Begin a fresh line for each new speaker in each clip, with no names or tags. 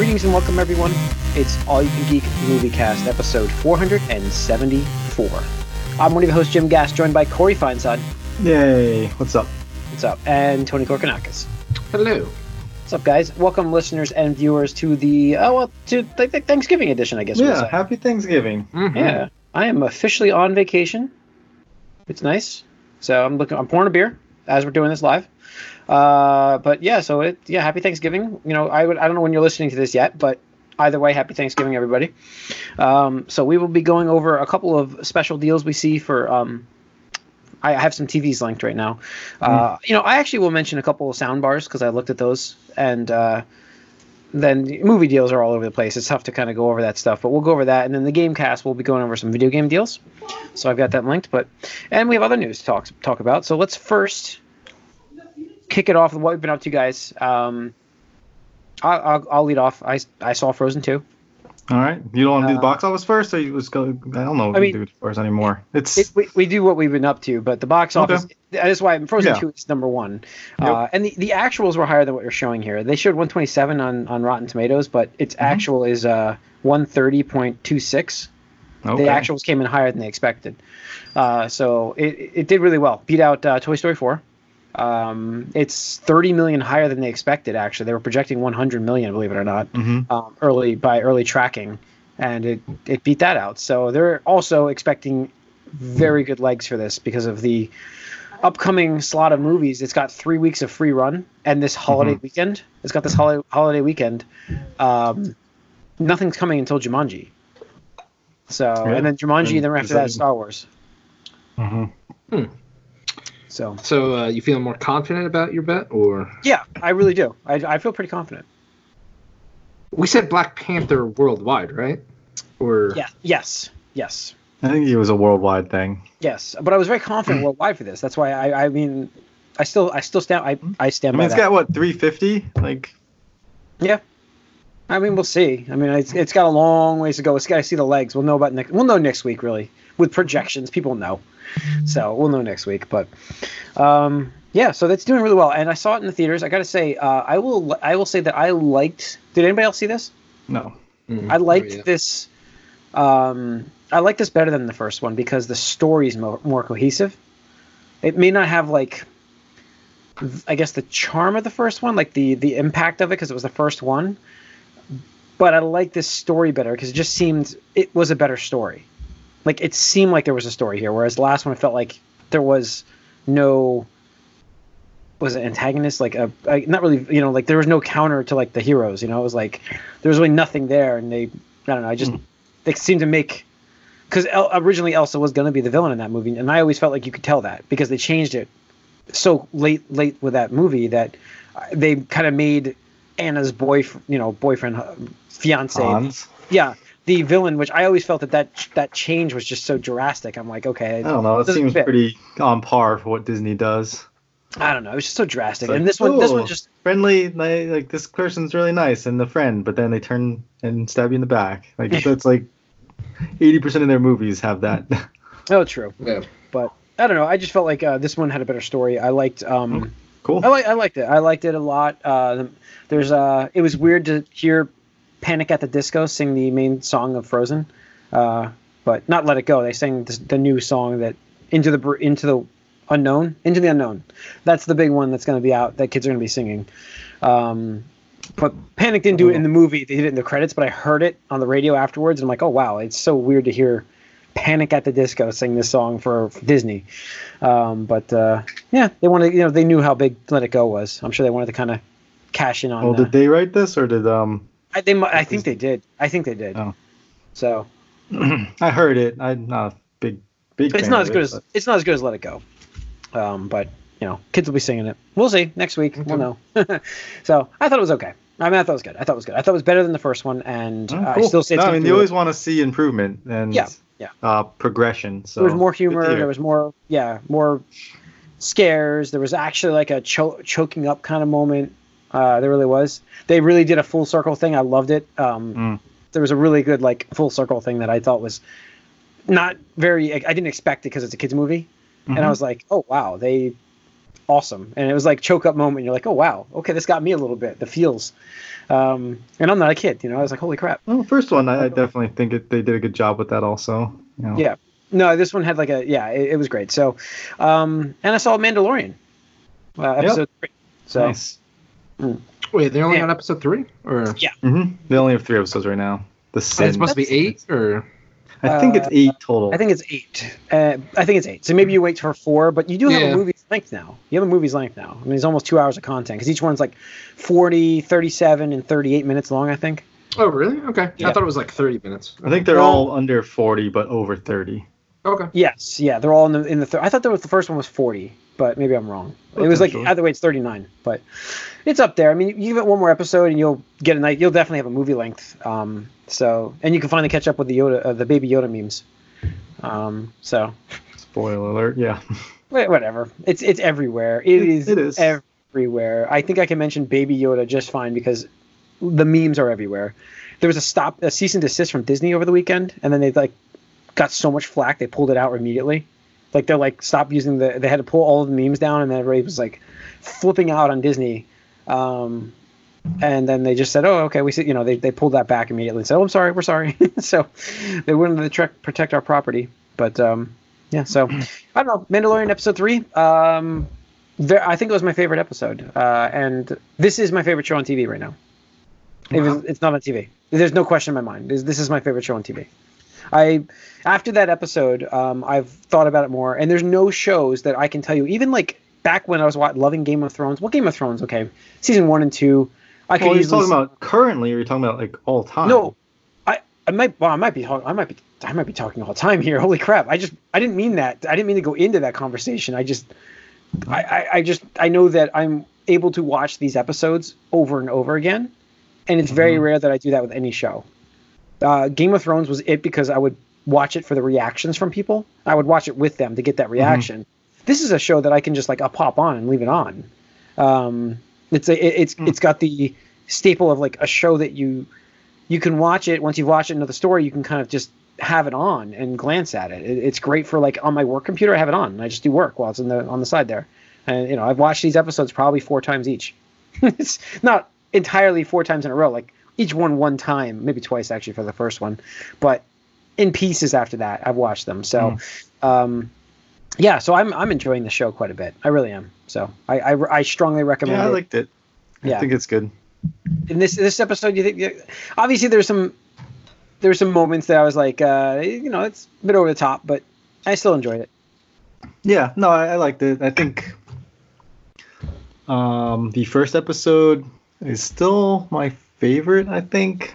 Greetings and welcome, everyone. It's All You Can Geek Movie Cast, episode 474. I'm one of your hosts, Jim Gass, joined by Corey Feinsod.
Yay! What's up?
What's up? And Tony Korkanakis.
Hello.
What's up, guys? Welcome, listeners and viewers, to the oh well, to the, the Thanksgiving edition, I guess. we'll
Yeah, happy Thanksgiving.
Mhm.
Yeah, I am officially on vacation. It's nice. So I'm looking. I'm pouring a beer as we're doing this live. Uh, but yeah, so it yeah, happy Thanksgiving. You know, I would I don't know when you're listening to this yet, but either way, happy Thanksgiving, everybody. Um, so we will be going over a couple of special deals we see for. Um, I have some TVs linked right now. Uh, you know, I actually will mention a couple of sound bars because I looked at those and. Uh, then movie deals are all over the place. It's tough to kind of go over that stuff, but we'll go over that. And then the game cast, we'll be going over some video game deals. So I've got that linked. But and we have other news to talk talk about. So let's first kick it off with what we've been up to, guys. Um, I'll, I'll, I'll lead off. I, I saw Frozen 2.
All right, you don't want to do
Uh,
the box office first, or you just go? I don't know what
I
we
mean-
do it first anymore. It's
It, we, we do what we've been up to, but the box
Okay.
office. That is why Frozen
Yeah.
2 is number one.
Yep.
Uh, and the, the actuals were higher than what you're showing here. They showed 127 on, on Rotten Tomatoes, but its
Mm-hmm.
actual is uh, 130.26.
okay.
The actuals came in higher than they expected. Uh, so it, it did really well. Beat out uh, Toy Story 4. Um, it's 30 million higher than they expected. Actually, they were projecting 100 million, believe it or not,
Mhm.
um, early by early tracking, and it it beat that out. So they're also expecting very good legs for this because of the upcoming slot of movies. It's got three weeks of free run, and this holiday weekend, it's got this holiday holiday weekend. Um, nothing's coming until Jumanji. So
Yeah.
and then Jumanji, and then after that,
that-
Star Wars.
Mhm.
So
So uh, you feeling more confident about your bet, or
yeah, I really do. I, I feel pretty confident.
we said Black Panther worldwide, right? Or
Yeah. Yes. Yes.
I think it was a worldwide thing.
Yes. But I was very confident worldwide for this. That's why I. I mean, I still I still stand I I stand
I
by
mean, it's
that.
got what 350? Like,
yeah. I mean, we'll see. I mean, it's, it's got a long ways to go. It's got to see the legs. We'll know about next. We'll know next week, really, with projections. People know, so we'll know next week. But, um, yeah, so that's doing really well. And I saw it in the theaters. I got to say, uh, I will I will say that I liked. Did anybody else see this?
no.
Mm,
I liked
oh, yeah.
this. Um, I like this better than the first one because the story's more, more cohesive. It may not have like, I guess the charm of the first one, like the the impact of it, because it was the first one. But I like this story better because it just seemed it was a better story. Like it seemed like there was a story here, whereas the last one I felt like there was no was an antagonist like a, a not really you know like there was no counter to like the heroes you know? It was like there was really nothing there and they i don't know i just they seemed to make because El, originally elsa was going to be the villain in that movie and i always felt like you could tell that because they changed it so late late with that movie that they kind of made anna's boy you know boyfriend uh, fiance.
Hans.
yeah the villain which i always felt that that that change was just so drastic i'm like okay
I don't know. It seems
fit.
pretty on par for what Disney does.
i don't know it was just so drastic
It's
and this one this one just
friendly. Like, like this person's really nice and the friend, but then they turn and stab you in the back. Like that's like 80% of their movies have that.
oh true
Yeah.
but I don't know. I just felt like uh, this one had a better story. I liked. Um,
cool.
I like. I liked it. I liked it a lot. Uh, there's. Uh, it was weird to hear Panic at the Disco sing the main song of Frozen, uh, but not Let It Go. They sang this, the new song that into the into the unknown into the unknown. That's the big one that's going to be out that kids are going to be singing. Um, but Panic didn't do it in the movie. They did it in the credits, but I heard it on the radio afterwards. And I'm like, oh wow, it's so weird to hear Panic at the Disco sing this song for, for Disney. Um, but uh, yeah, they wanted, you know, they knew how big Let It Go was. I'm sure they wanted to kind of cash in on.
Well,
uh,
did they write this or did um?
I, they, I think they did. I think they did.
Oh.
So
I heard it. I'm not a big big.
it's not as good
it,
as
but-
it's not as good as Let It Go. Um, but you know, kids will be singing it. We'll see next week. We'll know. so I thought it was okay. I mean, I thought it was good. I thought it was good. I thought it was better than the first one, and
Oh,
uh, I still say
No, I mean, you always want to see improvement and
Yeah, yeah.
uh, progression. So
there was more humor. There was more, yeah, more scares. There was actually like a cho- choking up kind of moment. Uh, there really was. They really did a full circle thing. I loved it. Um,
Mm.
There was a really good like full circle thing that I thought was not very. I didn't expect it because it's a kids movie, and I
Mhm.
was like, oh wow, they awesome, and it was like choke up moment. You're like, oh wow, okay, this got me a little bit. The feels, um, and I'm not a kid, you know. I was like, holy crap.
Well, first one, I, I definitely think it, they did a good job with that. Also, you know.
Yeah. No, this one had like a yeah, it, it was great. So, um, and I saw Mandalorian, uh, episode three. So
Nice.
Wait, they're only
Yeah.
on episode three, or Yeah.
hmm They only have three episodes right now. The
it's
Sin.
supposed to be eight, or
I think it's eight total.
I think it's eight. Uh, I think it's eight. So maybe you wait for four, but you do have
Yeah.
a movie's length now. You have a movie's length now. I mean, it's almost two hours of content because each one's like 40, 37, and 38 minutes long, I think.
oh really? Okay,
Yeah.
I thought it was like thirty minutes.
I think they're
Well-
all under forty, but over thirty.
Okay.
Yes, yeah, they're all in the in the. Thir- I thought there was the first one was 40, but maybe I'm wrong. It was like
Potentially.
either way, it's 39, but it's up there. I mean, you give it one more episode and you'll get a night. You'll definitely have a movie length. Um, so and you can finally catch up with the Yoda, uh, the Baby Yoda memes. Um, so
Spoiler alert. Yeah.
Wha- whatever. It's it's everywhere. It
It-
is,
it is.
everywhere. I think I can mention Baby Yoda just fine because the memes are everywhere. There was a stop, a cease and desist from Disney over the weekend, and then they like got so much flack they pulled it out immediately. Like they're like stop using the. They had to pull all of the memes down, and then everybody was like flipping out on Disney. Um, and then they just said, "Oh, okay, we see." You know, they, they pulled that back immediately and said, "Oh, I'm sorry, we're sorry." so they trek, protect our property, but um, yeah. So I don't know. Mandalorian episode three. Um, ver I think it was my favorite episode, uh, and this is my favorite show on TV right now. It was, it's not on TV. There's no question in my mind. This, this is my favorite show on TV. I after that episode, um, I've thought about it more, and there's no shows that I can tell you. Even like back when I was wa- loving Game of Thrones. What Game of Thrones? Okay, season one and two. I could
Well, you're talking
see-
about currently, or you're talking about like all time?
no, I I might well I might be I might be I might be talking all the time here. Holy crap! I just I didn't mean that. I didn't mean to go into that conversation. I just I I, I just I know that I'm able to watch these episodes over and over again, and it's very
Mhm.
rare that I do that with any show. Uh, Game of Thrones was it because I would watch it for the reactions from people. I would watch it with them to get that reaction. This is a show that I can just like I'll pop on and leave it on. Um, it's a, it, it's
Mm.
it's got the staple of like a show that you you can watch it once you've watched it into the story you can kind of just have it on and glance at it. it it's great for like on my work computer i have it on and i just do work while it's in the on the side there and you know i've watched these episodes probably four times each it's not entirely four times in a row like each one one time maybe twice actually for the first one but in pieces after that i've watched them so um yeah so i'm i'm enjoying the show quite a bit i really am so i i, I strongly recommend
Yeah, I liked it.
Yeah.
I think it's good.
in this this episode you think obviously there's some there's some moments that I was like uh you know it's a bit over the top but I still enjoyed it.
Yeah, no, I, I liked it. I think um, the first episode is still my favorite. I think,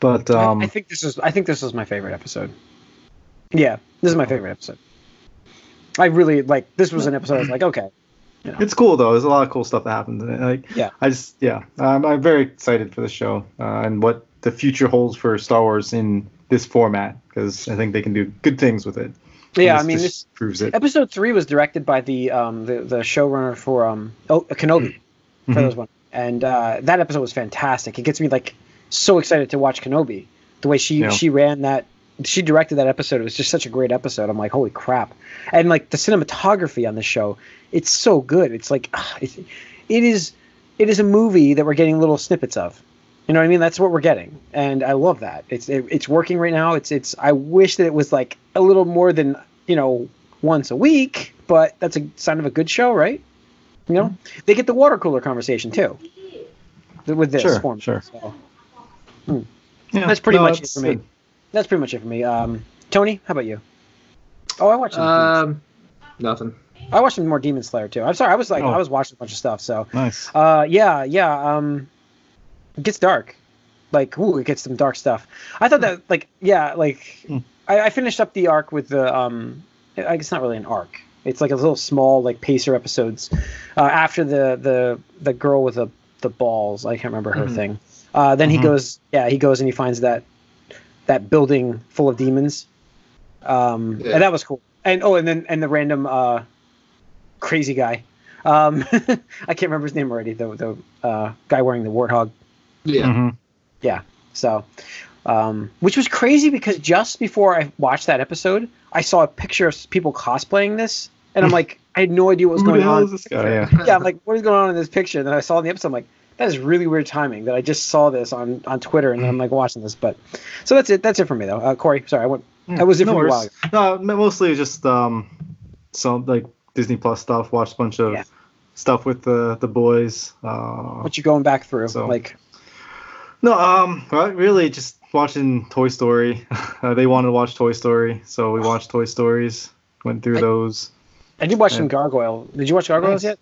but
I-
um,
I, think this is I think this was my favorite episode. Yeah, this is my favorite episode. I really like this was an episode I was like okay. You know.
it's cool though. There's a lot of cool stuff that happens in it. Like,
Yeah.
I just yeah, I'm, I'm very excited for the show uh, and what the future holds for Star Wars in this format because I think they can do good things with it.
Yeah, I mean
just
this
proves it.
episode 3 was directed by the um the, the showrunner for um oh, Kenobi. for
Mhm.
those one. And uh, that episode was fantastic. It gets me like so excited to watch Kenobi. The way she
Yeah.
she ran that, she directed that episode. It was just such a great episode. I'm like, holy crap! And like the cinematography on this show, it's so good. It's like ah, it's, it is it is a movie that we're getting little snippets of. You know what I mean? That's what we're getting, and I love that. It's it, it's working right now. It's it's. I wish that it was like a little more than you know once a week, but that's a sign of a good show, right? You know, they get the water cooler conversation too with this
Sure,
form.
sure.
So
Yeah,
that's pretty
no,
much it for me.
good.
that's pretty much it for me. Um, Tony, how about you? Oh, I watched.
Um, nothing.
I watched some more Demon Slayer too. I'm sorry, I was like,
Oh.
I was watching a bunch of stuff. So,
Nice.
uh, yeah, yeah. Um, it gets dark. Like, ooh, it gets some dark stuff. I thought that, like, yeah, like,
Hmm.
I, I finished up the arc with the um, I guess not really an arc. It's like a little small like pacer episodes uh, after the the the girl with the the balls. I can't remember her
Mhm.
thing. Uh, then he
Mhm.
goes, yeah, he goes and he finds that that building full of demons. Um,
Yeah.
and that was cool. And oh, and then and the random uh, crazy guy. Um, I can't remember his name already. The the uh, guy wearing the warthog.
Yeah.
Mhm.
So, um, which was crazy because just before I watched that episode, I saw a picture of people cosplaying this, and I'm like, I had no idea what was going on.
this guy? Yeah.
yeah, I'm like, what is going on in this picture? And then I saw in the episode, I'm like, that is really weird timing that I just saw this on, on Twitter and then I'm like watching this. But so that's it. That's it for me though. Uh, Corey, sorry, I went. That was it
no
for me a while ago.
No, mostly just um, some like Disney Plus stuff. Watched a bunch of
Yeah.
stuff with the the boys. Uh,
What you going back through?
So-
like,
no, um, really just watching Toy Story. uh, they wanted to watch Toy Story, so we watched Toy Stories. Went through
I-
those.
I did watch
Yeah.
some Gargoyle. Did you watch Gargoyles yet?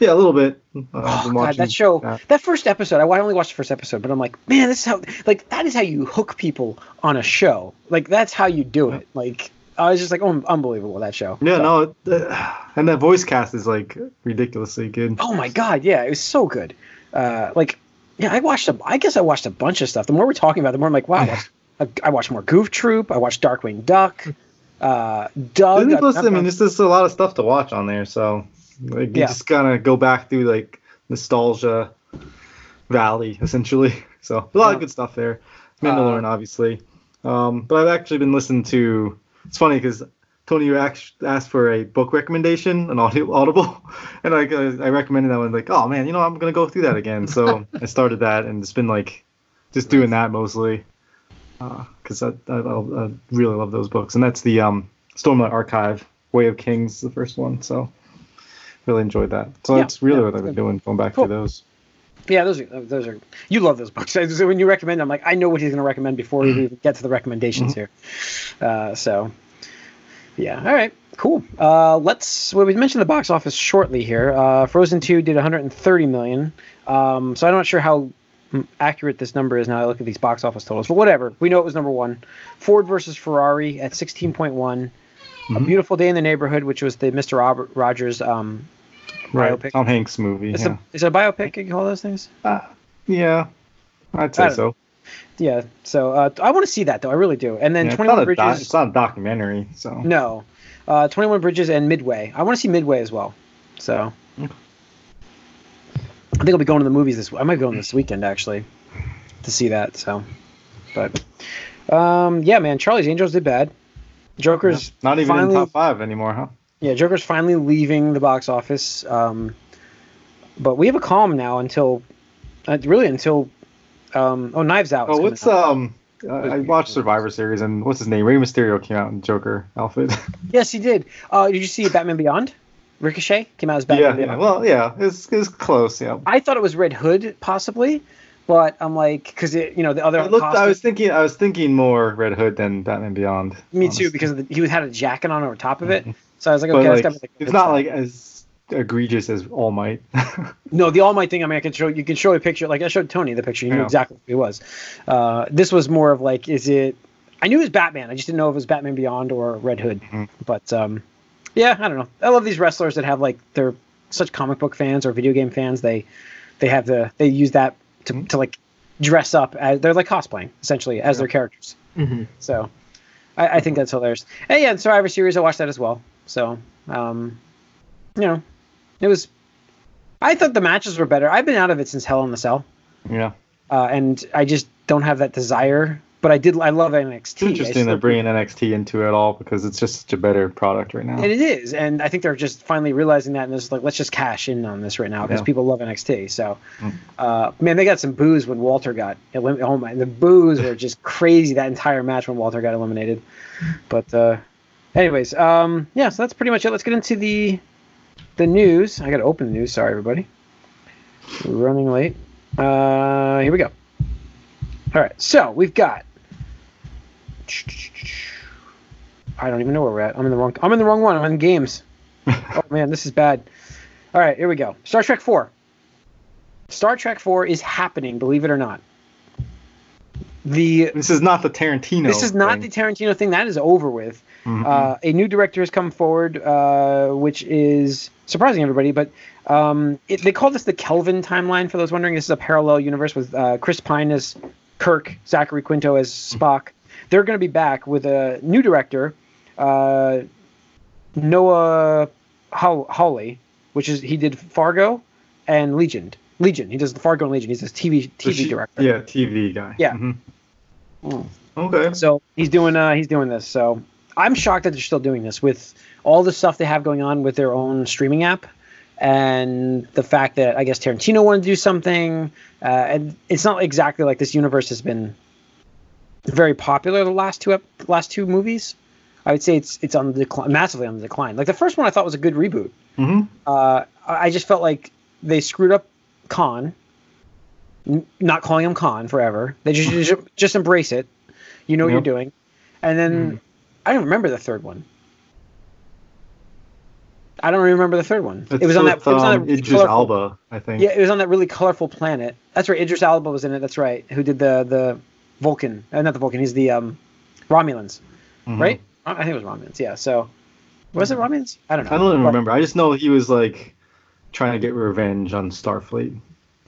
Yeah, a little bit. Uh,
Oh, God, that show,
that.
that first episode, I, I only watched the first episode, but I'm like, man, this is how, like, that is how you hook people on a show. Like, that's how you do it. Like, I was just like, oh, unbelievable that show.
Yeah,
So-
no, uh, and that voice cast is like ridiculously good.
Oh my god, yeah, it was so good. Uh, like, yeah, I watched a, I guess I watched a bunch of stuff. The more we're talking about, it, the more I'm like, wow, I watched, I, I watched more Goof Troop. I watched Darkwing Duck. Uh, Doug.
Disney Plus,
I-
I mean, there's just a lot of stuff to watch on there, so like, you
Yeah.
just gotta go back through like nostalgia valley essentially. So a lot
Yeah.
of good stuff there. Mandalorian, obviously, um, but I've actually been listening to. It's funny because Tony you asked for a book recommendation, an audio audible, and I I recommended that one. Like, oh man, you know I'm gonna go through that again. So I started that, and it's been like just doing that mostly because I, I, I really love those books, and that's the um, Stormlight Archive, Way of Kings, the first one. So really enjoyed that. So
Yeah,
that's really
yeah,
what I've been doing, going back
Cool.
to those.
yeah, those are those are. You love those books. So when you recommend, them, I'm like, I know what he's going to recommend before we even get to the recommendations here. Uh, so, yeah, all right, cool. Uh, let's. Well, we mentioned the box office shortly here. Uh, Frozen Two did 130 million. Um, so I'm not sure how accurate this number is now. I look at these box office totals, but whatever. We know it was number one. Ford versus Ferrari at 16.1. A
Mhm.
Beautiful Day in the Neighborhood, which was the Mr. Robert Rogers um,
Right,
biopic.
Tom Hanks movie.
Is,
Yeah,
it, is it a biopic? You call those things?
uh, yeah, I'd say so.
Yeah. So uh, I want to see that though. I really do. And then
Yeah,
21
not a doc-
Bridges.
it's not a documentary, so
No. Uh, 21 Bridges and Midway. I want to see Midway as well. So
Yeah.
I think I'll be going to the movies this. I might be going this weekend actually to see that. So, but um, yeah, man, Charlie's Angels did bad. Joker's
not even
finally,
in top five anymore, huh?
Yeah, Joker's finally leaving the box office. Um, but we have a calm now until, uh, really until, um, oh, Knives Out.
Oh, what's
out.
um? I watched Survivor Series, and what's his name? Rey Mysterio came out in Joker outfit.
Yes, he did. Uh, did you see Batman Beyond? Ricochet came out as Batman
yeah, yeah. Well, yeah, it's it's close. Yeah.
I thought it was Red Hood, possibly, but I'm like, because it, you know, the other.
I looked. I was thinking. I was thinking more Red Hood than Batman Beyond.
Me too, because of the, he had a jacket on over top of it.
Mhm.
So I was like,
But
okay,
like,
be the
it's not like as egregious as All Might.
no, the All Might thing. I mean, I can show you can show a picture. Like I showed Tony the picture. You knew
Yeah.
exactly who he was. Uh, this was more of like, is it? I knew it was Batman. I just didn't know if it was Batman Beyond or Red Hood.
Mhm.
But um, yeah, I don't know. I love these wrestlers that have like they're such comic book fans or video game fans. They they have the they use that to,
Mhm.
to like dress up as they're like cosplaying essentially as
Yeah.
their characters.
Mhm.
So I, I think that's hilarious. And yeah, Survivor Series, I watched that as well. So um, you know, it was. I thought the matches were better. I've been out of it since Hell in the Cell,
yeah.
uh, and I just don't have that desire. But I did. I love NXT.
It's interesting they're bringing NXT into it all because it's just such a better product right now.
And it is, and I think they're just finally realizing that, and it's like, let's just cash in on this right now because
Yeah.
people love NXT. So,
Mm.
uh, man, they got some booze when Walter got eliminated. Oh my, the boos were just crazy that entire match when Walter got eliminated. But, uh, anyways, um, yeah, so that's pretty much it. Let's get into the the news. I got to open the news. Sorry, everybody. We're running late. Uh, here we go. All right, so we've got. I don't even know where we're at. I'm in the wrong. I'm in the wrong one. I'm in games. oh man, this is bad. All right, here we go. Star Trek Four. Star Trek Four is happening. Believe it or not. The
This is not the Tarantino.
this is not
thing.
the Tarantino thing. That is over with.
Mhm.
Uh, a new director has come forward, uh, which is surprising everybody. But um, it, they call this the Kelvin timeline. For those wondering, this is a parallel universe with uh, Chris Pine as Kirk, Zachary Quinto as Spock. They're going to be back with a new director, uh, Noah Hawley, which is he did Fargo and Legion. Legion. He does the Fargo and Legion. He's this TV TV
sh-
director.
Yeah, TV guy.
Yeah.
Mhm.
Mm.
Okay.
So he's doing uh, he's doing this. So I'm shocked that they're still doing this with all the stuff they have going on with their own streaming app, and the fact that I guess Tarantino wanted to do something, uh, and it's not exactly like this universe has been very popular the last two ep- last two movies. I would say it's it's on the decline, massively on the decline. Like the first one, I thought was a good reboot.
hmm
Uh, I just felt like they screwed up Khan, n- not calling him Khan forever. They just just, just embrace it. You know what
Yep.
you're doing, and then I don't remember the third one. I don't remember the third one.
It's
it was on that.
with,
It was on that
Idris
colorful-
Alba, I think.
Yeah, it was on that really colorful planet. That's right. Idris Elba was in it. That's right. Who did the the Vulcan? Uh, not the Vulcan. He's the um, Romulans,
Mhm.
right? I think it was Romulans. Yeah. So was it Romulans? I don't know.
I don't even remember. I just know he was like trying to get revenge on Starfleet.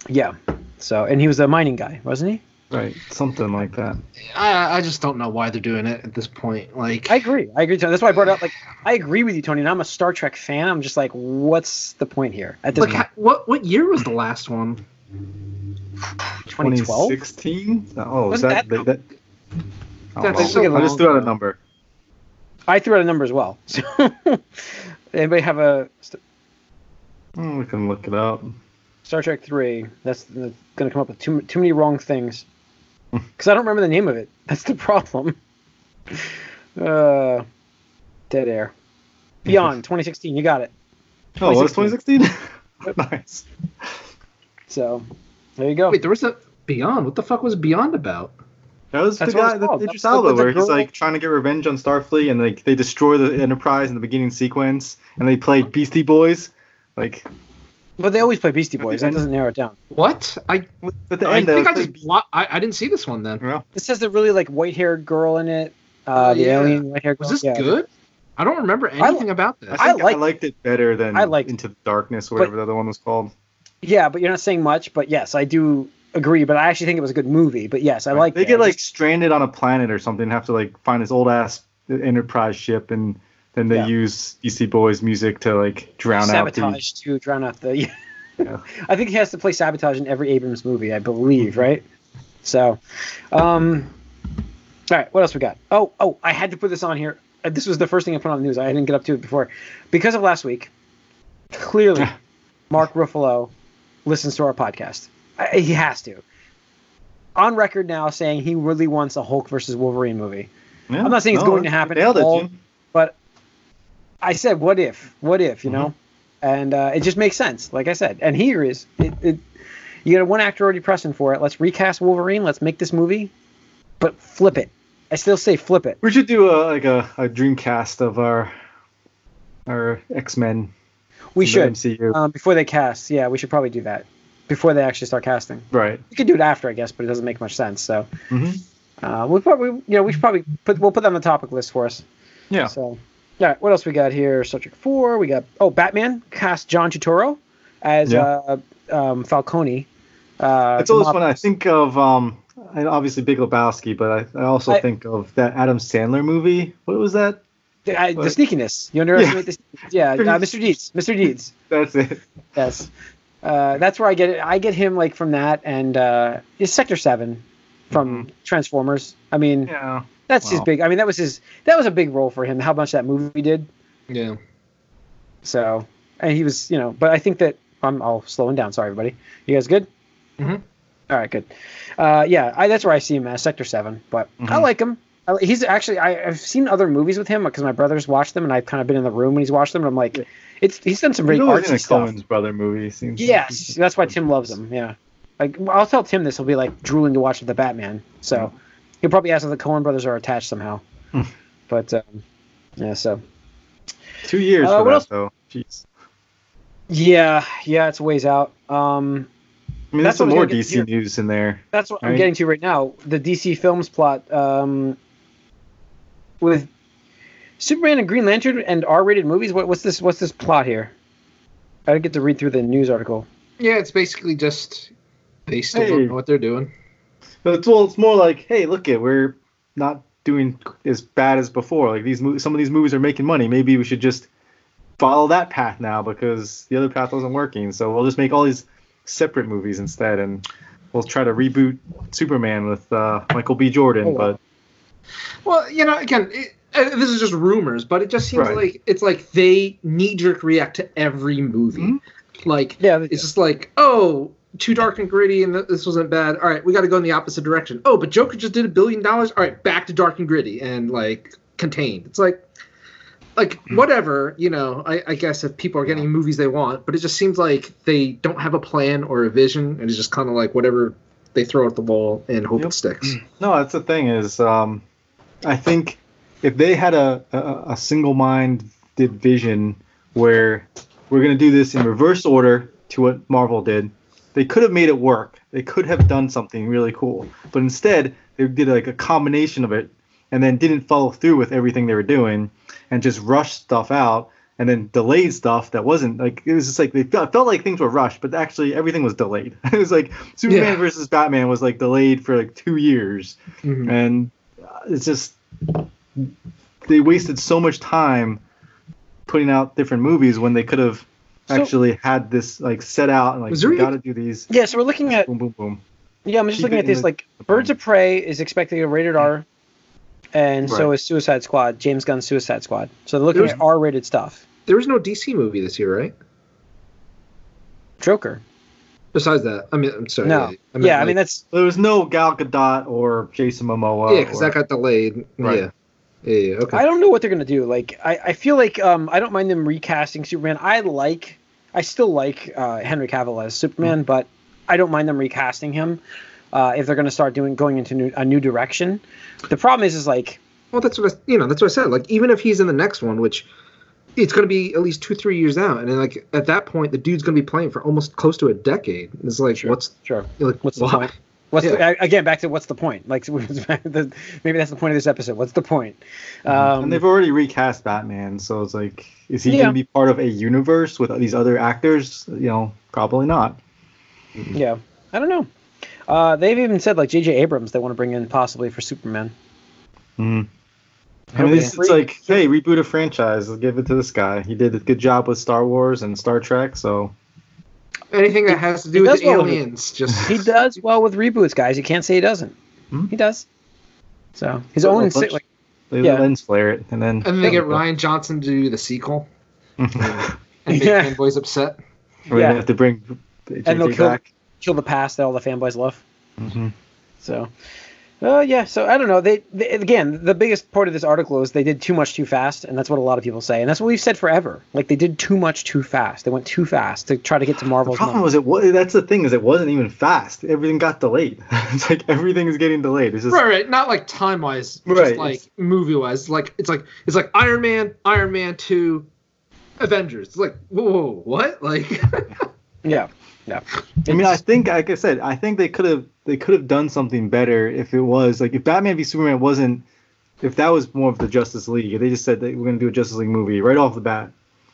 Yeah. So and he was a mining guy, wasn't he?
Right. Something like that.
I I just don't know why they're doing it at this point. Like
I agree. I agree. Tony. That's why I brought up. Like, I agree with you, Tony. And I'm a Star Trek fan. I'm just like, what's the point here at this
like
point?
what what year was the last one?
2012.
2016? Oh, is
Wasn't
that
that-
that? I
That's oh,
I just
long
threw out a number.
I threw out a number as well. So, anybody have a St-
we can look it up.
Star Trek three? That's, that's going to come up with too too many wrong things. Because I don't remember the name of it. That's the problem. Uh, dead air. Beyond 2016. You got it.
Oh, was 2016? nice.
So, there you go.
Wait, there was a Beyond. What the fuck was Beyond about?
That was
That's
the guy,
it's
the
called.
Idris
That's the- the
where he's like trying to get revenge on Starfleet, and like they destroy the Enterprise in the beginning sequence, and they play Beastie Boys. Like
But they always play Beastie Boys. That doesn't narrow it down.
What? I
at the
I
end, they
think I just blo- I, I didn't see this one then.
Yeah.
This has the really like white haired girl in it. Uh,
Oh,
the
yeah.
alien white haired girl.
Was this
yeah.
good? I don't remember anything about this.
I
I
think I, liked it better than
I liked-
Into the Darkness or whatever the other one was called.
Yeah, but you're not saying much. But yes, I do agree. But I actually think it was a good movie. But yes, I like.
They
it.
get like
just-
stranded on a planet or something, and have to like find this old ass Enterprise ship, and then they
Yeah.
use Beastie Boys music to like drown out the.
sabotage to drown out the.
Yeah.
I think he has to play sabotage in every Abrams movie. I believe,
Mm-hmm.
right? So, um, all right. What else we got? Oh, oh, I had to put this on here. Uh, This was the first thing I put on the news. I didn't get up to it before because of last week. Clearly, Mark Ruffalo listens to our podcast. I, he has to. On record now, saying he really wants a Hulk versus Wolverine movie.
Yeah,
I'm not saying it's
no,
going to happen
it,
all.
Jim.
but I said, what if? What if? You know,
Mm-hmm.
and uh, it just makes sense. Like I said, and here is it. it you got one actor already pressing for it. Let's recast Wolverine. Let's make this movie, but flip it. I still say flip it.
We should do a like a, a dream cast of our our X Men.
We should um, before they cast. Yeah, we should probably do that before they actually start casting.
right.
We could do it after, I guess, but it doesn't make much sense. So
hmm
uh, we'll probably, you know, we should probably put we'll put that on the topic list for us.
Yeah.
So, all right, what else we got here? Trek Four. We got oh, Batman cast John Turturro as
Yeah.
uh, um, Falcone. Uh,
It's always when I think of um, obviously Big Lebowski, but I, I also
I-
think of that Adam Sandler movie. What was that?
the, I- the sneakiness. You underestimate this? Yeah, uh, Mr. Deeds. Mr. Deeds.
That's it.
Yes. Uh, that's where I get it. I get him like from that and uh, it's Sector Seven from Transformers. I mean,
Yeah.
That's his big. I mean, that was his. That was a big role for him. How much that movie did.
Yeah.
So, and he was, you know, but I think that I'm all slowing down. Sorry, everybody. You guys good?
Mhm.
All right, good. Uh, yeah, I, that's where I see him as Sector Seven, but I
Mhm.
like him. I, he's actually I, I've seen other movies with him because my brothers watched them, and I've kind of been in the room when he's watched them, and I'm like, it's he's done some very
always in
artsy
a
stuff.
Coen's brother movie. Seems
Yes, that's why Tim loves him. Yeah, like I'll tell Tim this, he'll be like drooling to watch the Batman. So he'll probably ask if the Coen brothers are attached somehow.
Hmm.
but um, yeah, so
Two years
Uh,
for
what
that
else?
though. Jeez.
yeah, yeah, it's a ways out. Um,
I mean,
That's
there's some more
was gonna
DC news in there.
that's what I'm getting to right now. The DC Films plot um, with Superman and Green Lantern and R-rated movies. What, what's this? What's this plot here? I didn't get to read through the news article.
Yeah, it's basically just they still
Hey.
don't know what they're doing.
But it's well, it's more like, hey, look it, we're not doing as bad as before. Like these, mo- some of these movies are making money. Maybe we should just follow that path now because the other path wasn't working. So we'll just make all these separate movies instead, and we'll try to reboot Superman with uh, Michael B. Jordan.
Oh, wow.
But
Well, you know, again, it, and this is just rumors, but it just seems
Right.
like it's like they knee jerk react to every movie.
Mhm.
Like
Yeah,
it's
do.
just like oh. Too dark and gritty, and this wasn't bad. All right, we got to go in the opposite direction. Oh, but Joker just did a billion dollars. All right, back to dark and gritty and like contained. It's like, like whatever, you know. I, I guess if people are getting movies they want, but it just seems like they don't have a plan or a vision, and it's just kind of like whatever they throw at the wall and hope
Yep.
it sticks.
No, that's the thing is, um, I think if they had a, a, a single-minded vision where we're going to do this in reverse order to what Marvel did, they could have made it work. They could have done something really cool. But instead, they did like a combination of it and then didn't follow through with everything they were doing and just rushed stuff out and then delayed stuff that wasn't like it was just like they felt, felt like things were rushed but actually everything was delayed it was like superman
Yeah.
versus batman was like delayed for like two years
Mhm.
and uh, it's just they wasted so much time putting out different movies when they could have
So-
actually had this like set out and like we got to do these
Yeah, so we're looking at
boom boom boom
yeah. I'm just
Keep
looking at this
the-
like
the
Birds of Prey is expected to rated R, and so is Suicide Squad, James Gunn's Suicide Squad. So they're looking
There's-
at R-rated stuff.
There was no DC movie this year, right?
Joker.
Besides that, I mean, I'm sorry.
No.
I meant,
yeah, I mean that's
there was no gal gadot or jason momoa
yeah, because that got delayed.
Right.
Yeah. Yeah, okay.
I don't know what they're gonna do. Like, I, I feel like um, I don't mind them recasting Superman. I like, I still like uh, Henry Cavill as Superman, but I don't mind them recasting him uh, if they're gonna start doing going into new, a new direction. The problem is, is like,
well, that's what I, you know. That's what I said. Like, even if he's in the next one, which it's going to be at least two, three years out, and then like at that point, the dude's going to be playing for almost close to a decade. It's like,
Sure.
what's
sure,
like,
what's the
why?
What's
Yeah.
a- again back to what's the point? Like, maybe that's the point of this episode. What's the point? Um,
and they've already recast Batman, so it's like, is he
Yeah.
going to be part of a universe with these other actors? You know, probably not.
yeah, I don't know. Uh, they've even said like J.J. Abrams they want to bring in possibly for Superman.
Mhm. I mean, it's, it's like, hey, reboot a franchise. Give it to this guy. He did a good job with Star Wars and Star Trek, so
Anything that has to do with
does
the
well with-
aliens, just
He does well with reboots, guys. You can't say he doesn't.
Hmm?
He does. So his
Well,
own
a bunch-
si- like
they
Yeah.
lens flare it, and then
and then they get Rian Johnson to do the sequel and make
Yeah.
fanboys upset.
we
Yeah.
have to bring
And they'll
JJ
kill-
back.
kill the past that all the fanboys love.
Mhm.
So, uh, yeah. So I don't know. They, they again, the biggest part of this article is they did too much too fast, and that's what a lot of people say, and that's what we've said forever. Like they did too much too fast. They went too fast to try to get to
Marvel.
The
problem
number.
was it. That's the thing is it wasn't even fast. Everything got delayed. it's like everything is getting delayed. It's just
Right, right. Not like time wise,
Right,
just like movie wise. Like it's like it's like Iron Man, Iron Man Two, Avengers. It's like whoa, whoa, whoa, what? Like
yeah, yeah.
I mean, I think, like I said, I think they could have they could have done something better if it was like if Batman v Superman wasn't if that was more of the Justice League. They just said that we're gonna do a Justice League movie right off the bat,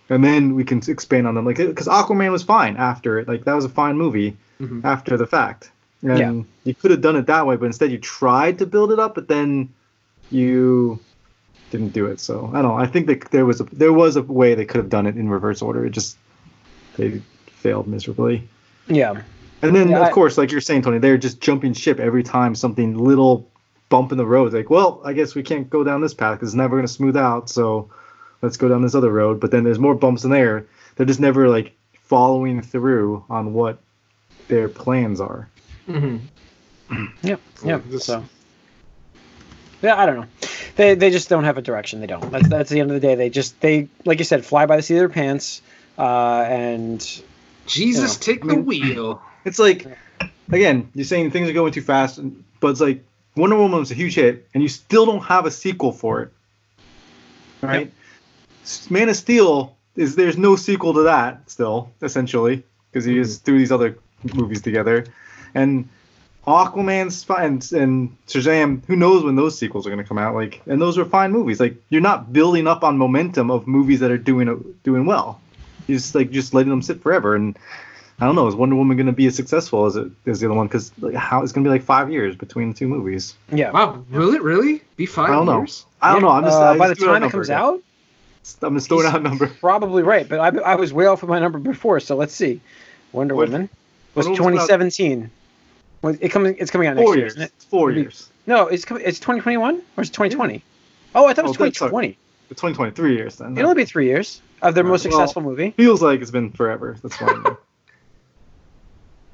and then we can expand on them, like because Aquaman was fine after it. Like that was a fine movie
Mhm.
after the fact, and
Yeah.
you could have done it that way, but instead you tried to build it up, but then you didn't do it. So I don't know. I think that there was a there was a way they could have done it in reverse order. It just they failed miserably.
Yeah.
And then,
Yeah,
of
I-
course, like you're saying, Tony, they're just jumping ship every time something little bump in the road. Like, well, I guess we can't go down this path because it's never going to smooth out. So let's go down this other road. But then there's more bumps in there. They're just never like following through on what their plans are.
mhm.
Yeah, yeah. So, yeah, I don't know. They they just don't have a direction. They don't. That's that's the end of the day. They just they like you said, fly by the seat of their pants, uh, and
Jesus, take the wheel.
It's like, again, you're saying things are going too fast, and- but it's like Wonder Woman was a huge hit, and you still don't have a sequel for it, right? Man of Steel is there's no sequel to that still, essentially, because he just mm-hmm. threw these other movies together, and Aquaman's fine, and, and Shazam. Who knows when those sequels are going to come out? Like, and those are fine movies. Like, you're not building up on momentum of movies that are doing doing well. You're just like just letting them sit forever, and I don't know. Is Wonder Woman going to be as successful as it as the other one? Because like, how it's going to be like five years between the two movies.
yeah.
Wow, Will it really? Be five
I don't know.
years?
I don't know. I'm just
Uh,
I
by the
just threw out a
time it comes
again.
out,
I'm just throwing out a number.
probably right. But I, I was way off with my number before, so let's see. Wonder
What-
Woman was
Wonder Woman's about
2017. Well, it comes. It's coming out next
Four
year,
years.
isn't it?
It's four
Maybe-
years.
No, it's. It's 2021 or is it 2020? Oh, I thought it was
Oh,
2020.
It's 2023 years then.
It'll only be three years of their most
well-
successful movie.
Feels like it's been forever. That's why.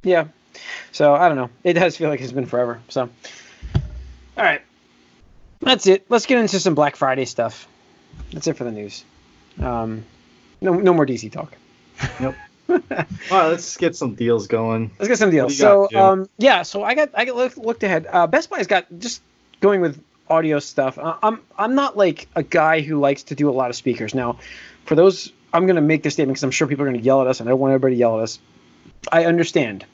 Yeah. So I don't know. It does feel like it's been forever. So, all right, that's it. Let's get into some Black Friday stuff. That's it for the news. Um, no, no more DC talk. Nope.
All right, let's get some deals going.
Let's get some deals.
you got,
so, um, yeah. So I got I got looked, looked ahead. Uh, Best Buy's got just going with audio stuff. Uh, I'm I'm not like a guy who likes to do a lot of speakers. Now, for those, I'm gonna make this statement because I'm sure people are gonna yell at us, and I don't want everybody to yell at us. I understand.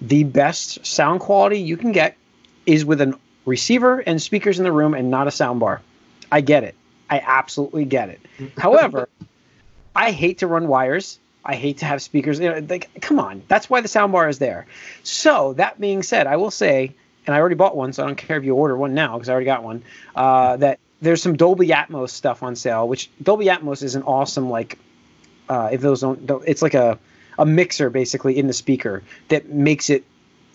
The best sound quality you can get is with a receiver and speakers in the room and not a sound bar. I get it. I absolutely get it. However, I hate to run wires. I hate to have speakers. You know, like, come on. That's why the soundbar is there. So that being said, I will say, and I already bought one, so I don't care if you order one now because I already got one. Uh, that there's some Dolby Atmos stuff on sale, which Dolby Atmos is an awesome like, uh, if those don't, it's like a a mixer basically in the speaker that makes it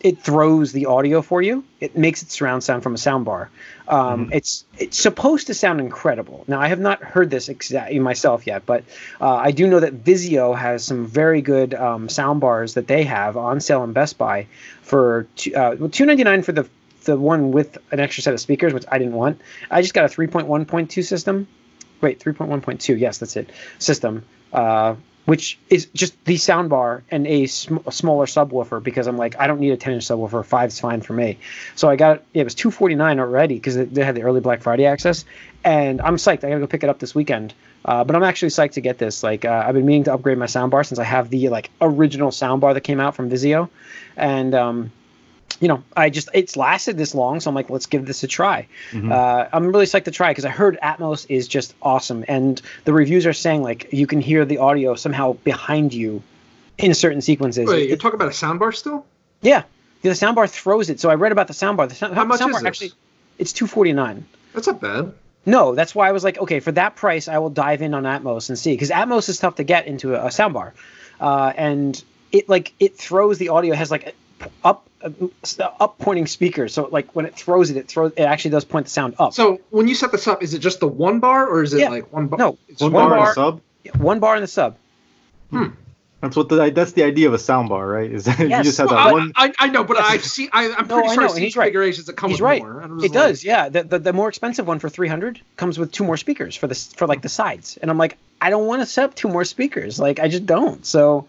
it throws the audio for you. It makes it surround sound from a soundbar. Um, It's it's supposed to sound incredible. Now I have not heard this exactly myself yet, but uh, I do know that Vizio has some very good um, sound bars that they have on sale in Best Buy for two, uh, two ninety nine for the the one with an extra set of speakers, which I didn't want. I just got a three point one point two system. Wait, three point one point two. Yes, that's it. System. Uh, which is just the soundbar and a, sm- a smaller subwoofer because I'm like I don't need a 10 inch subwoofer. Five's fine for me. So I got it was 249 already because they had the early Black Friday access, and I'm psyched. I gotta go pick it up this weekend. Uh, but I'm actually psyched to get this. Like uh, I've been meaning to upgrade my soundbar since I have the like original soundbar that came out from Vizio, and um, you know I just it's lasted this long, so I'm like let's give this a try.
Mhm.
Uh, I'm really psyched to try because I heard Atmos is just awesome, and the reviews are saying like you can hear the audio somehow behind you in certain sequences.
Wait, you're talking about a soundbar still?
yeah, the soundbar throws it. So I read about the soundbar. The sound,
How much
soundbar
is this?
actually it's 249.
That's not bad.
No, that's why I was like, okay, for that price, I will dive in on Atmos and see because Atmos is tough to get into a, a soundbar, uh, and it like it throws the audio has like up up pointing speakers. So like when it throws it, it throws it actually does point the sound up.
So when you set this up, is it just the one bar or is it
Yeah.
like one bar?
No,
it's
One,
one
bar, and
bar-
a sub.
one bar in the sub. Hmm. Hmm.
That's what the that's the idea of a sound bar, right? Is that you just have
Well,
that
I,
one.
I, I know, but I've seen. I, I'm
No,
pretty
I
sure
know,
I've
and
seen
he's right.
configurations that come
He's
with
right.
more. and I'm just
It
like-
does, yeah. The, the the more expensive one for 300 comes with two more speakers for this for like the sides, and I'm like, I don't want to set up two more speakers. Like I just don't. So,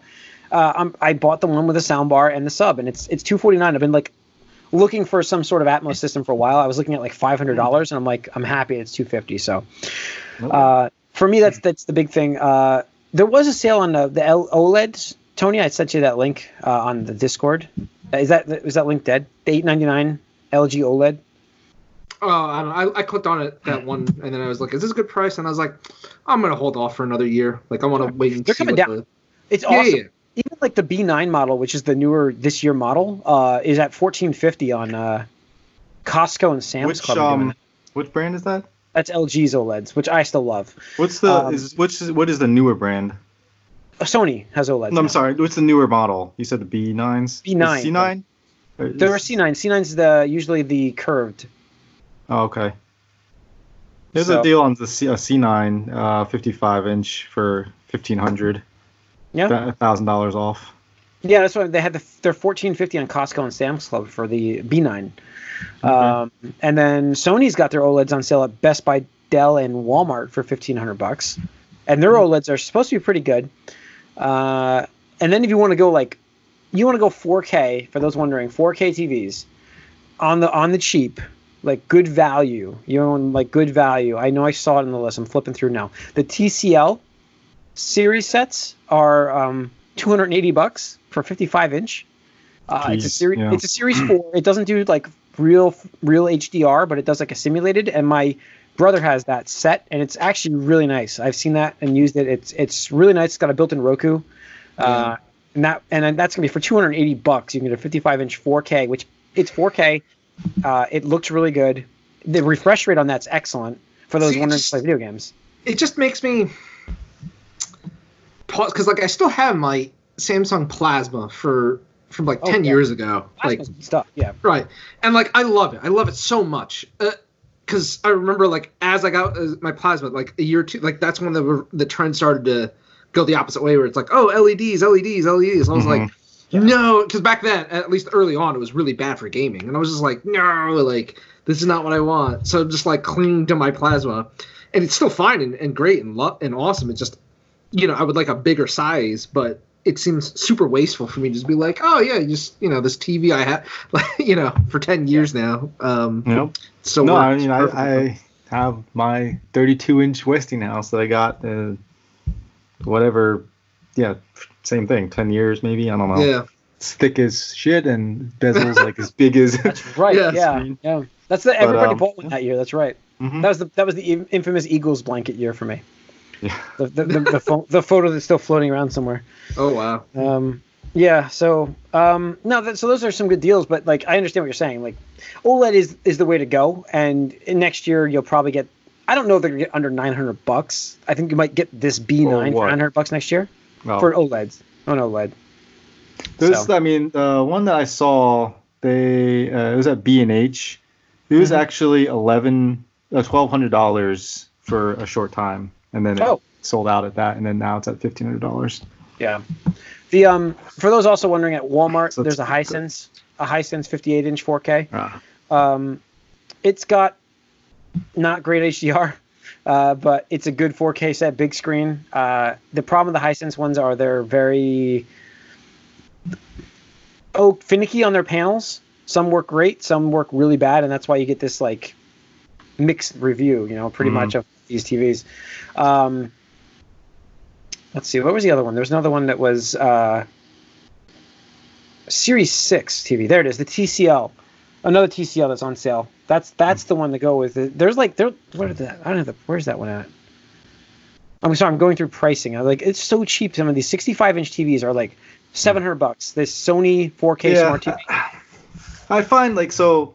uh, I'm I bought the one with the sound bar and the sub, and it's it's 249. I've been like looking for some sort of Atmos system for a while. I was looking at like 500 dollars, and I'm like, I'm happy it's 250. So, uh, for me, that's that's the big thing. Uh, there was a sale on the, the L- OLEDs. Tony, I sent you that link uh, on the Discord. Uh, Is that is that link dead? The 899 LG OLED.
Oh, I, don't know. I, I clicked on it that one, and then I was like, "Is this a good price?" And I was like, "I'm gonna hold off for another year. Like, I want to wait and
They're
see
coming
what
down.
the
It's
yeah,
awesome.
yeah.
Even like the B9 model, which is the newer this year model, uh, is at 1450 on uh, Costco and Sam's
Which
Club.
um, which brand is that?
That's LG's OLEDs, which I still love.
What's the
Um,
is which is what is the newer brand?
Uh, Sony has OLEDs.
No, I'm
now.
sorry. What's the newer model? You said the B9s.
B9.
C9. Or
There are C9. C9's the usually the curved.
Oh, okay. There's
So-
a deal on the C, a C9 uh, 55 inch for 1500.
Yeah.
thousand dollars off.
Yeah, that's why they had the they're 1450 on Costco and Sam's Club for the B9. Um, and then Sony's got their OLEDs on sale at Best Buy, Dell, and Walmart for 1500 bucks. And their OLEDs are supposed to be pretty good. Uh, and then if you want to go like you want to go 4K for those wondering, 4K TVs on the on the cheap, like good value. You own like good value. I know I saw it in the list. I'm flipping through now. The TCL series sets are um, 280 bucks for 55 inch. Uh, it's a series.
yeah.
It's a series four. It doesn't do like real real HDR, but it does like a simulated. And my brother has that set, and it's actually really nice. I've seen that and used it. It's it's really nice. It's got a built-in Roku. Uh, and that and then that's gonna be for 280 bucks. You can get a 55 inch 4K, which it's 4K. Uh, it looks really good. The refresh rate on that's excellent for those
See,
wondering to play video games.
It just makes me pause because, like, I still have my Samsung Plasma for from like
Oh,
ten
yeah.
years ago. Like,
Plasma's good stuff. Yeah.
Right. And like I love it. I love it so much. Uh, because I remember like as I got uh, my plasma, like a year or two, like that's when the the trend started to go the opposite way, where it's like, oh, LEDs, LEDs, LEDs. And I was like, no, because back then, at least early on, it was really bad for gaming, and I was just like, no, like this is not what I want. So just like clinging to my plasma, and it's still fine and, and great and lo- and awesome. It's just, you know, I would like a bigger size, but it seems super wasteful for me to just be like, oh yeah, just you know, this TV I had, like you know, for ten years now. Um,
Nope.
so
no, I mean, I. I have my 32 inch Westinghouse that I got, uh, whatever, yeah, same thing, 10 years maybe. I don't know.
yeah,
It's thick as shit and bezels like as big as.
That's right.
Yeah,
Yeah, yeah. That's the everybody
um,
bought one that year. That's right.
Mhm.
That was the that was the infamous Eagles blanket year for me.
Yeah.
The the, the, the, pho- the photo that's still floating around somewhere.
oh wow,
Um, yeah. So um, no, that, so those are some good deals. But like, I understand what you're saying. Like, OLED is is the way to go. And next year you'll probably get. I don't know if they're gonna get under 900 bucks. I think you might get this B9 for 900 bucks next year
Well,
for OLEDs. On OLED.
There's,
So-
I mean, the one that I saw, they uh, it was at B and H. It was
Mhm.
actually eleven, uh, twelve hundred dollars for a short time, and then it
Oh.
sold out at that, and then now it's at fifteen hundred dollars.
Yeah. The um for those also wondering at Walmart,
So
there's a Hisense, a Hisense 58 inch 4K.
Ah.
Um, it's got not great HDR, uh, but it's a good 4K set, big screen. Uh, the problem with the Hisense ones are they're very oh finicky on their panels. Some work great, some work really bad, and that's why you get this like mixed review. You know, pretty
Mhm.
much of these TVs. Um, let's see, what was the other one? There was another one that was uh, Series Six TV. There it is, the TCL. Another TCL that's on sale. That's that's the one to go with. There's like there. What are the? I don't know. The, where's that one at? I'm sorry. I'm going through pricing. I'm like it's so cheap. Some of these 65 inch TVs are like 700 bucks. This Sony 4K smart TV.
I find like so,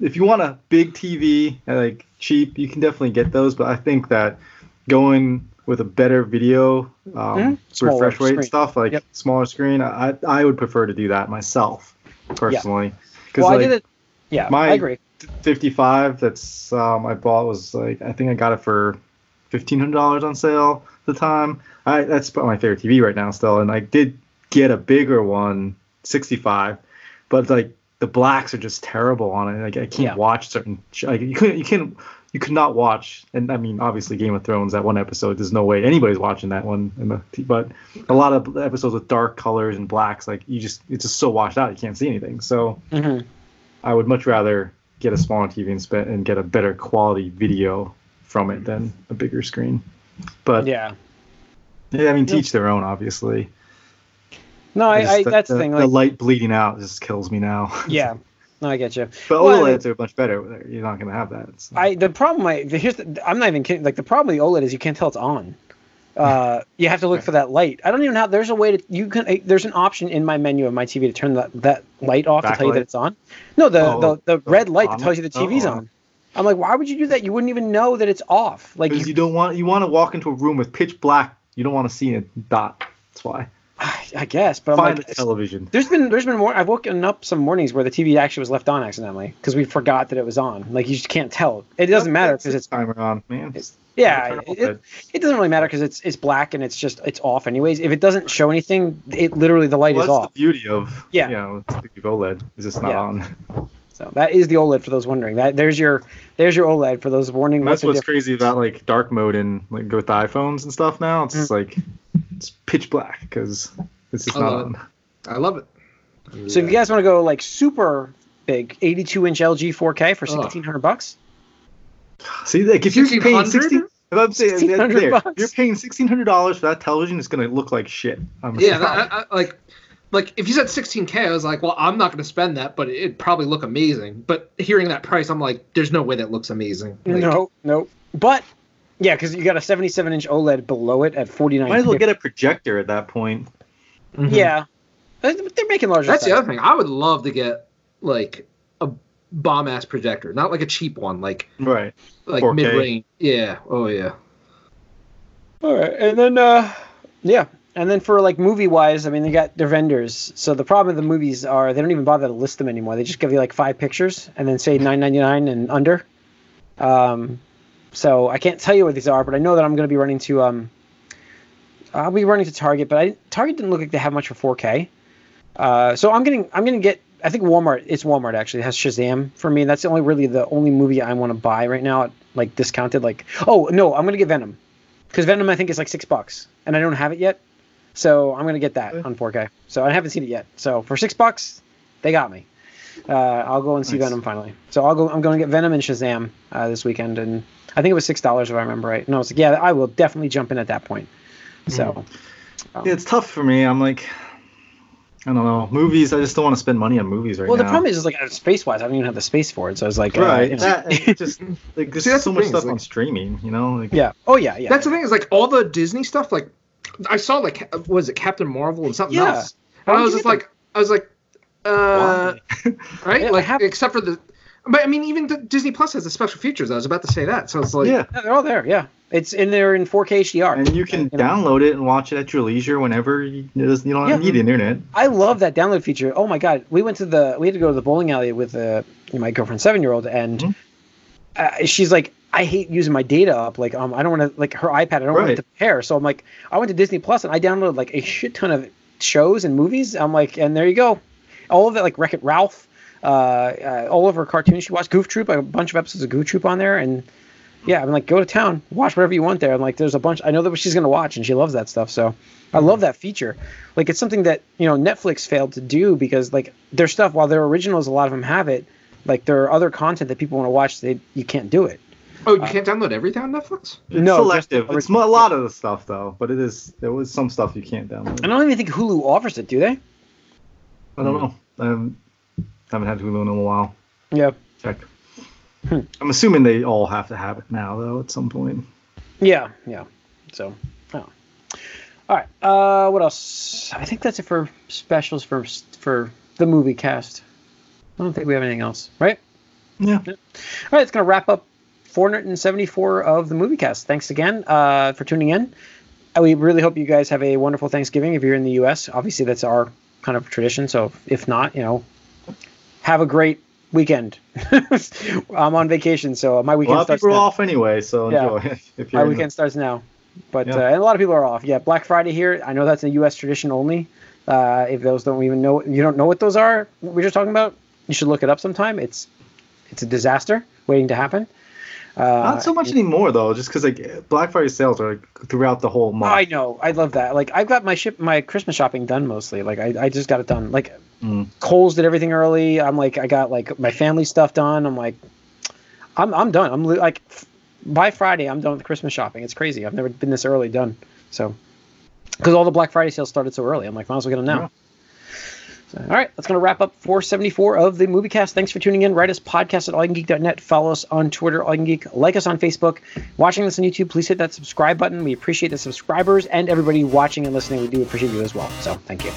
if you want a big TV like cheap, you can definitely get those. But I think that going with a better video, um,
Mhm.
Refresh rate
screen.
and stuff like
Yep.
smaller screen, I I would prefer to do that myself personally. Because
Well,
like,
I did it. Yeah,
my-
I agree.
55 that's um, I bought was like I think I got it for fifteen hundred dollars on sale at the time. I that's my favorite TV right now still, and I did get a bigger one, 65, but like the blacks are just terrible on it. Like I can't
Yeah.
watch certain like you couldn't you can't you could not watch and I mean obviously Game of Thrones that one episode there's no way anybody's watching that one in the but a lot of episodes with dark colors and blacks like you just it's just so washed out you can't see anything so
hmm
I would much rather get a smaller TV and spend and get a better quality video from it than a bigger screen. But yeah,
Yeah.
I mean, teach their own, obviously.
No, I, I that's the, thing.
the light bleeding out just kills me now.
yeah. No, I get you.
but
Well, I
OLEDs are much better. You're not gonna have that. so.
I the problem I here's the, I'm not even kidding. Like the problem with the OLED is you can't tell it's on. Uh, you have to look for that light. I don't even have. There's a way to you can. There's an option in my menu of my TV to turn that that light off to tell you that it's on. No, the
Oh,
the, the
the
red light that tells you the TV's
oh.
on. I'm like, why would you do that? You wouldn't even know that it's off. Like,
because
you,
you don't want you want to walk into a room with pitch black. You don't want to see a dot. That's why.
I guess, but I'm
Find
like,
television.
There's been there's been more. I've woken up some mornings where the TV actually was left on accidentally because we forgot that it was on. Like you just can't tell. It doesn't matter because it's
timer on, man.
yeah. It, it, doesn't really matter because it's it's black and it's just it's off anyways. If it doesn't show anything, it literally the light
Well,
is off.
the beauty of
Yeah.
you know, it's the beauty of OLED is just not
Yeah.
on.
So that is the OLED for those wondering. That there's your there's your OLED for those.
And that's
the
what's crazy about like dark mode and like with iPhones and stuff now. It's
Mm.
just like it's pitch black because it's just
I
not
love
on.
I love it.
So if you guys want to go like super big, 82 inch LG 4K for 1600 bucks.
See, like if you're paying
1600?
sixteen, if I'm saying
1600
there,
bucks.
you're paying sixteen hundred dollars for that television, it's gonna look like shit. I'm
Yeah, that, I, I, like, like if you said 16k, I was like, well, I'm not going to spend that, but it'd probably look amazing. But hearing that price, I'm like, there's no way that looks amazing. Like,
no, no. But yeah, because you got a 77 inch OLED below it at 49.
might as well get a projector at that point.
mhm.
Yeah, they're making larger.
That's the other thing. I would love to get like a bomb ass projector, not like a cheap one, like
Right.
like mid range. Yeah. Oh yeah.
All right, and then uh, yeah, and then for like movie wise, I mean, they got their vendors. So the problem with the movies are they don't even bother to list them anymore. They just give you like five pictures and then say 9.99 and under. Um, so I can't tell you what these are, but I know that I'm going to be running to um, I'll be running to Target, but I, Target didn't look like they have much for 4K. Uh, so I'm getting I'm going to get I think Walmart it's Walmart actually it has Shazam for me. That's the only really the only movie I want to buy right now, at like discounted. Like oh no, I'm going to get Venom because Venom I think is like six bucks, and I don't have it yet. So I'm gonna get that on 4K. So I haven't seen it yet. So for six bucks, they got me. Uh, I'll go and see
Nice.
Venom finally. So I'll go. I'm going to get Venom and Shazam uh, this weekend, and I think it was six dollars if I remember right. No, it's like yeah, I will definitely jump in at that point. So
Yeah, it's tough for me. I'm like, I don't know, movies. I just don't want to spend money on movies right
well,
now.
Well, the problem is, is like space wise, I don't even have the space for it. So I was like, uh,
right?
you know.
that, just like there's
See, that's
so
the
much
thing,
stuff
like-
on streaming. You know, like
yeah. Oh yeah, yeah.
That's the thing is like all the Disney stuff. Like I saw like was it Captain Marvel and something
Yeah.
else,
Why
and I was just
get
like I was like, uh, right,
Yeah,
like
have-
except for the. But I mean, even the Disney Plus has the special features. I was about to say that, so it's like,
yeah.
Yeah, they're all there. Yeah, it's in there in 4K HDR.
And you can
You know?
download it and watch it at your leisure whenever you, you don't
Yeah.
need internet.
I love that download feature. Oh my god, we went to the we had to go to the bowling alley with uh, my girlfriend's seven year old, and
Mhm.
uh, she's like, I hate using my data up. Like, um, I don't want to like her iPad. I don't want it to pair. So I'm like, I went to Disney Plus and I downloaded like a shit ton of shows and movies. I'm like, and there you go, all of it like Wreck It Ralph, uh, uh, all of her cartoons she watched, Goof Troop, a bunch of episodes of Goof Troop on there, and yeah, I'm like, go to town, watch whatever you want there. I'm like, there's a bunch. I know that she's gonna watch, and she loves that stuff. So I love that feature. Like, it's something that you know Netflix failed to do because like their stuff, while their originals, a lot of them have it. Like there are other content that people want to watch, they you can't do it.
oh, you can't download everything on Netflix.
It's
No,
selective.
just-
It's a lot of the stuff though, but it is there was some stuff you can't download.
I don't even think Hulu offers it, do they?
I don't know. I haven't, haven't had Hulu in a while.
Yeah.
Check.
Hmm.
I'm assuming they all have to have it now though at some point.
Yeah, yeah. So, oh. all right. Uh, what else? I think that's it for specials for for the movie cast. I don't think we have anything else, right?
Yeah.
All right, it's gonna wrap up 474 of the movie cast. Thanks again uh, for tuning in. Uh, We really hope you guys have a wonderful Thanksgiving if you're in the U.S. Obviously, that's our kind of tradition. So if not, you know, have a great weekend. I'm on vacation, so my weekend.
A
weekend
lot of
starts
people are
now.
off anyway, so
Yeah.
enjoy. if you're
My
in the-
weekend starts now, but
Yeah.
uh, and a lot of people are off. Yeah, Black Friday here. I know that's a U.S. tradition only. Uh, if those don't even know, you don't know what those are. We're just talking about. You should look it up sometime. It's it's a disaster waiting to happen. Uh,
Not so much anymore though, just because like Black Friday sales are like, throughout the whole month.
I know. I love that. Like I've got my ship, my Christmas shopping done mostly. Like I, I just got it done. Like
Mm.
Kohl's did everything early. I'm like I got like my family stuff done. I'm like, I'm I'm done. I'm like by Friday I'm done with Christmas shopping. It's crazy. I've never been this early done. So because all the Black Friday sales started so early, I'm like might as well get them now.
Yeah.
All right, that's going to wrap up 474 of the movie cast. Thanks for tuning in. Write us podcast at allyoucangeek.net. Follow us on Twitter, All You Can Geek. Like us on Facebook. Watching this on YouTube, please hit that subscribe button. We appreciate the subscribers and everybody watching and listening. We do appreciate you as well. So thank you.